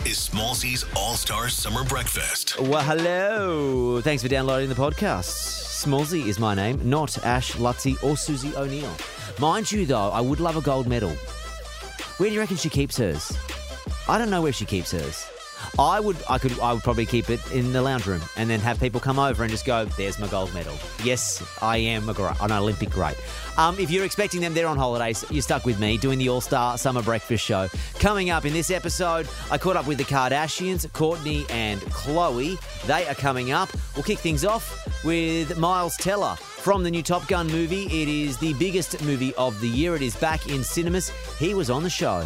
Is Smallzy's All Star Summer Breakfast. Well, hello. Thanks for downloading the podcast. Smallsy is my name, not Ash, Luttsy, or Susie O'Neill. Mind you, though, I would love a gold medal. Where do you reckon she keeps hers? I don't know where she keeps hers. I would, I could, I would probably keep it in the lounge room and then have people come over and just go, "There's my gold medal." Yes, I am a great, an Olympic great. Um, if you're expecting them, they're on holidays. You're stuck with me doing the All Star Summer Breakfast Show. Coming up in this episode, I caught up with the Kardashians, Kourtney and Khloe. They are coming up. We'll kick things off with Miles Teller from the new Top Gun movie. It is the biggest movie of the year. It is back in cinemas. He was on the show.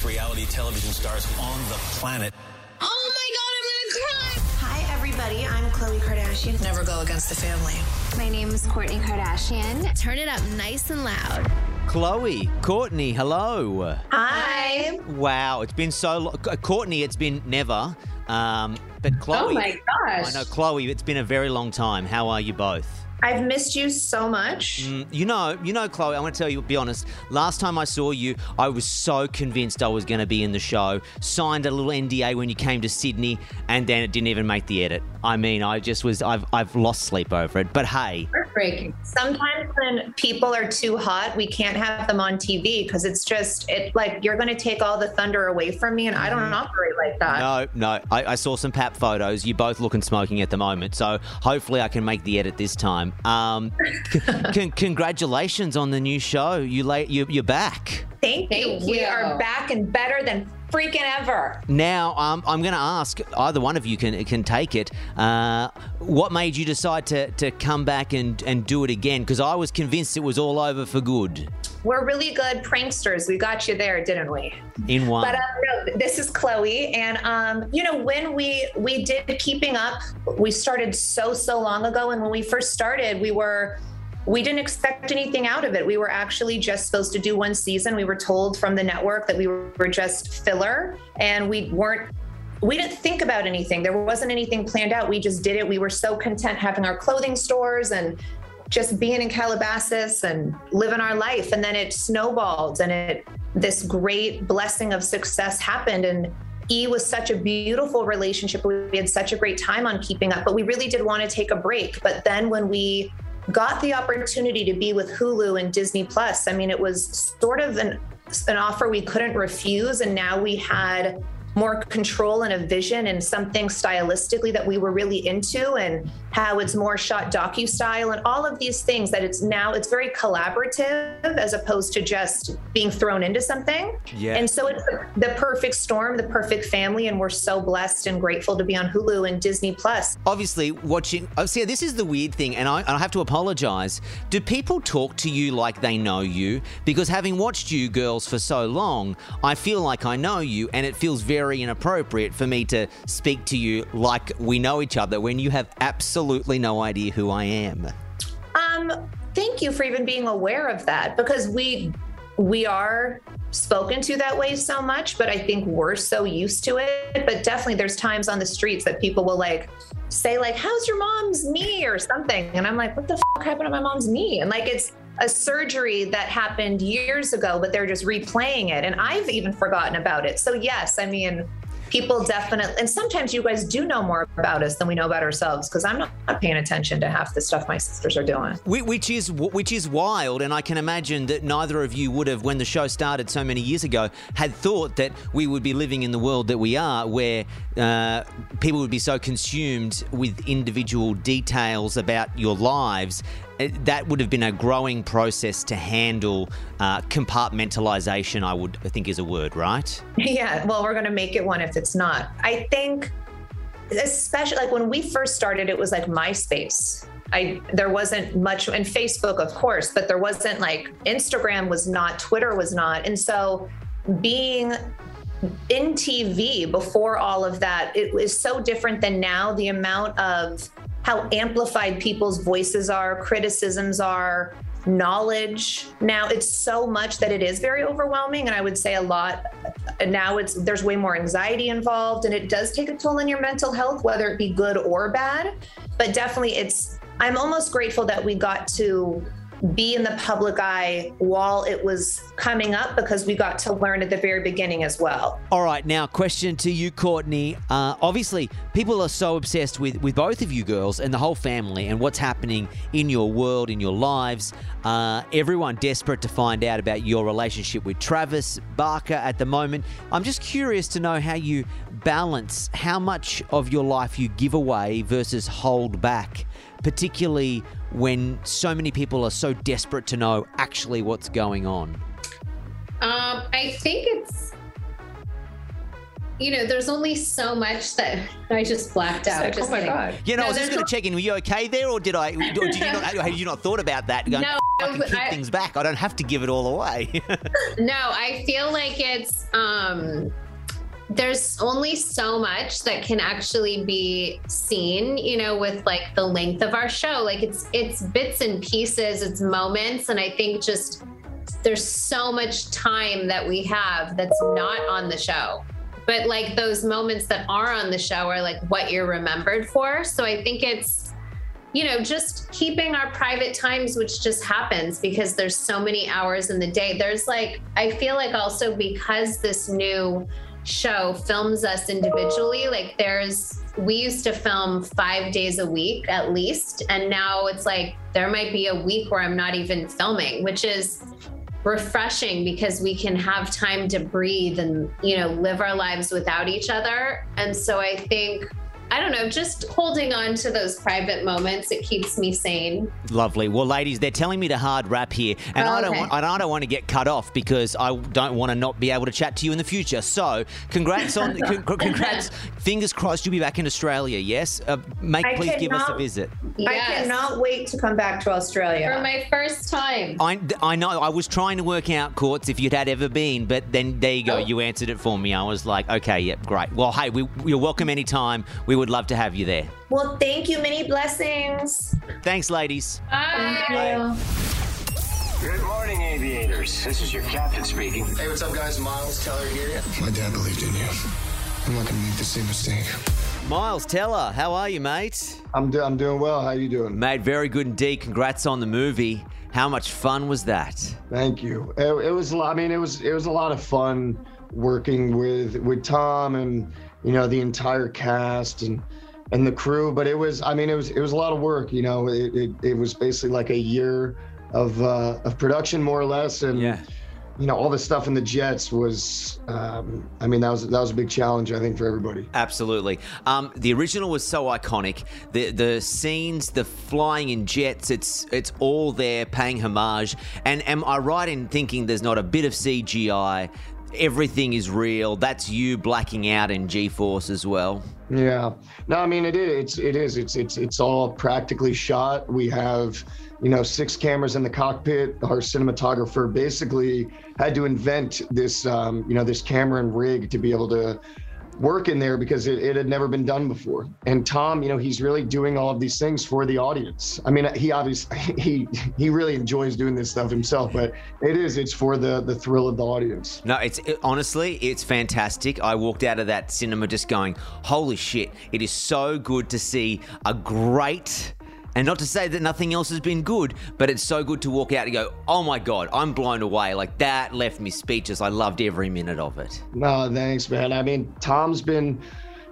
The biggest reality television stars on the planet. Oh my god, I'm gonna cry! Hi, everybody. I'm Khloe Kardashian. Never go against the family. My name is Kourtney Kardashian. Turn it up nice and loud. Khloe, Kourtney, hello. Hi. Wow, it's been so long. Kourtney, it's been never. Um, but Khloe, Oh my gosh. I know Khloe. It's been a very long time. How are you both? I've missed you so much. Mm, You know, you know, Khloe. I want to tell you, be honest. Last time I saw you, I was so convinced I was going to be in the show. Signed a little NDA when you came to Sydney, and then it didn't even make the edit. I mean, I just was. I've I've lost sleep over it. But hey, Heartbreaking. Sometimes when people are too hot, we can't have them on TV because it's just it like you're going to take all the thunder away from me, and I don't operate like that. no, no. I, I saw some pap photos. You both looking smoking at the moment. So hopefully I can make the edit this time. Um, c- con- congratulations on the new show. You late. You, you're back. Thank, you. Thank We are back and better than freaking ever. Now, um, I'm going to ask either one of you can can take it. Uh, what made you decide to, to come back and, and do it again? Because I was convinced it was all over for good We're really good pranksters. We got you there, didn't we? in one. But um, no, this is Khloe, and um, you know when we we did Keeping Up, we started so so long ago, and when we first started, we were we didn't expect anything out of it. We were actually just supposed to do one season. We were told from the network that we were just filler, and we weren't. We didn't think about anything. There wasn't anything planned out. We just did it. We were so content having our clothing stores and just being in Calabasas and living our life. And then it snowballed and it this great blessing of success happened. And E was such a beautiful relationship. We had such a great time on keeping up, but we really did want to take a break. But then when we got the opportunity to be with Hulu and Disney Plus, I mean, it was sort of an an offer we couldn't refuse. And now we had more control and a vision and something stylistically that we were really into and how it's more shot docu style and all of these things that it's now it's very collaborative as opposed to just being thrown into something Yeah. and so it's the, perfect storm the perfect family and we're so blessed and grateful to be on hulu and disney plus Obviously, watching. Oh, see, this is the weird thing, and I, and I have to apologize. Do people talk to you like they know you? Because having watched you girls for so long, I feel like I know you, and it feels very inappropriate for me to speak to you like we know each other when you have absolutely no idea who I am. Um, thank you for even being aware of that because we we are spoken to that way so much, but I think we're so used to it. But definitely there's times on the streets that people will like say, like, how's your mom's knee or something? And I'm like, what the fuck happened to my mom's knee? And like it's a surgery that happened years ago, but they're just replaying it. And I've even forgotten about it. So yes, I mean people definitely and sometimes you guys do know more about us than we know about ourselves because i'm not paying attention to half the stuff my sisters are doing. Which is which is wild, and I can imagine that neither of you would have, when the show started so many years ago, had thought that we would be living in the world that we are, where uh, people would be so consumed with individual details about your lives. uh, That would have been a growing process to handle uh, compartmentalization. I would think is a word, right? Yeah, well, we're going to make it one if it's not. I think, especially like when we first started, it was like MySpace. I there wasn't much, and Facebook, of course, but there wasn't like Instagram was not, Twitter was not, and so being in TV before all of that, it is so different than now. The amount of how amplified people's voices are, criticisms are, knowledge. Now it's so much that it is very overwhelming. And I would say a lot now it's there's way more anxiety involved and it does take a toll on your mental health, whether it be good or bad. But definitely it's I'm almost grateful that we got to be in the public eye while it was coming up because we got to learn at the very beginning as well. All right, now question to you, Kourtney. Uh, obviously, people are so obsessed with with both of you girls and the whole family and what's happening in your world, in your lives. Uh, everyone desperate to find out about your relationship with Travis Barker at the moment. I'm just curious to know how you balance how much of your life you give away versus hold back, particularly when so many people are so desperate to know actually what's going on. Um, I think it's you know, there's only so much that I just blacked out. Like, just oh my kidding. God. You know, No, I was just going to check in. Were you okay there, or did I? Or did you not? Have you not thought about that? Going, No, I can keep I- things back. I don't have to give it all away. No, I feel like it's um there's only so much that can actually be seen, you know, with like the length of our show. Like it's it's bits and pieces, it's moments and I think just there's so much time that we have that's not on the show. But like those moments that are on the show are like what you're remembered for. So I think it's you know, just keeping our private times, which just happens because there's so many hours in the day. There's like, I feel like also because this new show films us individually, like there's, we used to film five days a week at least. And now it's like, there might be a week where I'm not even filming, which is refreshing because we can have time to breathe and, you know, live our lives without each other. And so I think, I don't know, just holding on to those private moments, it keeps me sane. Lovely. Well, ladies, they're telling me to hard wrap here, and I don't Okay. want. I don't want to get cut off because I don't want to not be able to chat to you in the future. So, congrats on. con- congrats. Fingers crossed you'll be back in Australia. Yes. Uh, make I please give us a cannot- visit. I cannot wait to come back to Australia. For my first time. I, I know. I was trying to work out, Courts, if you'd had ever been, but then there you go. Oh. You answered it for me. I was like, okay, yep, great. Well, hey, we, you're welcome anytime. We would love to have you there. well, thank you. Many blessings. Thanks, ladies. Bye. Good morning, aviators. This is your captain speaking. Hey, what's up, guys? Miles Teller here. My dad believed in you. I'm not gonna make the same mistake. Miles Teller, how are you, mate? I'm, do- I'm doing well. How you doing? Mate, very good indeed. Congrats on the movie. How much fun was that? Thank you. It, it was. a lot- I mean, it was. It was a lot of fun working with with Tom and you know the entire cast and and the crew. But it was. I mean, it was. It was a lot of work. You know, it it, it was basically like a year of uh, of production, more or less. And Yeah. you know, all the stuff in the jets was. Um, I mean, that was that was a big challenge. I think for everybody. Absolutely. Um, the original was so iconic. The the scenes, the flying in jets, it's it's all there paying homage. And am I right in thinking there's not a bit of CGI? Everything is real. That's you blacking out in G-force as well. Yeah. No, I mean it is. It's it is. It's it's it's all practically shot. We have, you know, six cameras in the cockpit. Our cinematographer basically had to invent this, um, you know, this camera and rig to be able to work in there because it, it had never been done before. And Tom, you know, he's really doing all of these things for the audience. I mean, he obviously he he really enjoys doing this stuff himself, but it is. It's for the the thrill of the audience. No, it's it, honestly, it's fantastic. I walked out of that cinema just going, "Holy shit! It is so good to see a great." And not to say that nothing else has been good, but it's so good to walk out and go, "Oh my god, I'm blown away!" Like that left me speechless. I loved every minute of it. No, thanks, man. I mean, Tom's been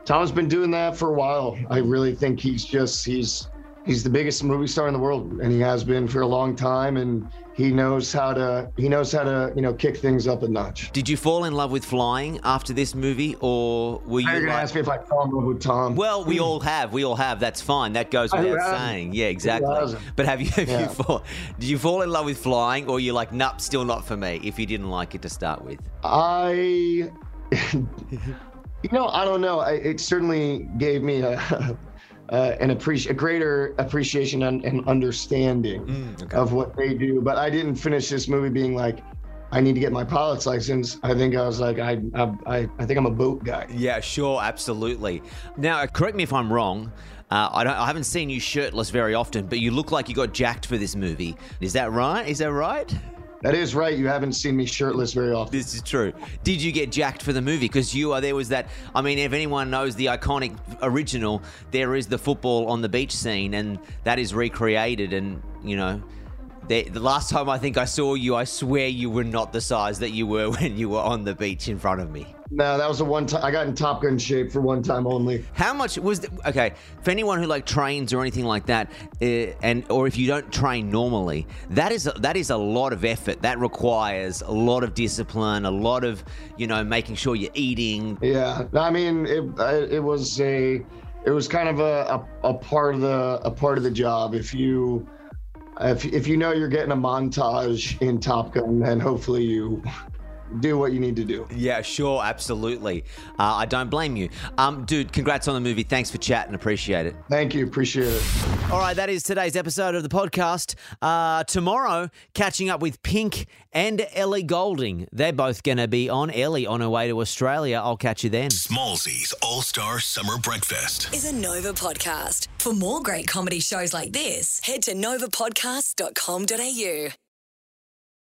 Tom's been doing that for a while. I really think he's just he's he's the biggest movie star in the world, and he has been for a long time. And he knows how to he knows how to you know kick things up a notch. Did you fall in love with flying after this movie, or were you You're gonna like? ask me if I fell in love with Tom. Well, we all have. We all have. That's fine. That goes without saying. Yeah, exactly. But have you, have you fall, did you fall in love with flying, or you're like, nope, still not for me? If you didn't like it to start with. I, you know, I don't know. I, it certainly gave me a, uh, an appreci- a greater appreciation and, and understanding Mm, okay. of what they do. But I didn't finish this movie being like, I need to get my pilot's license. I think I was like, I, I, I, think I'm a boat guy. Yeah, sure, absolutely. Now, correct me if I'm wrong. Uh, I don't. I haven't seen you shirtless very often, but you look like you got jacked for this movie. Is that right? Is that right? That is right. You haven't seen me shirtless very often. This is true. Did you get jacked for the movie? Because you are there was that. I mean, if anyone knows the iconic original, there is the football on the beach scene, and that is recreated. And you know, The, the last time I think I saw you, I swear you were not the size that you were when you were on the beach in front of me. No, that was the one time I got in Top Gun shape for one time only. How much was the, okay for anyone who like trains or anything like that, uh, and or if you don't train normally, that is that is a lot of effort. That requires a lot of discipline, a lot of you know making sure you're eating. Yeah, I mean it. It was a, it was kind of a, a, a part of the a part of the job. If you, if if you know you're getting a montage in Top Gun, then hopefully you do what you need to do. Yeah, sure, absolutely. Uh, I don't blame you, um, dude. Congrats on the movie. Thanks for chatting. Appreciate it. Thank you. Appreciate it. All right, that is today's episode of the podcast. Uh, tomorrow, catching up with Pink and Ellie Goulding. They're both going to be on Ellie on her way to Australia. I'll catch you then. Smallzy's All Star Summer Breakfast. is a Nova podcast. For more great comedy shows like this, head to novapodcast.com.au.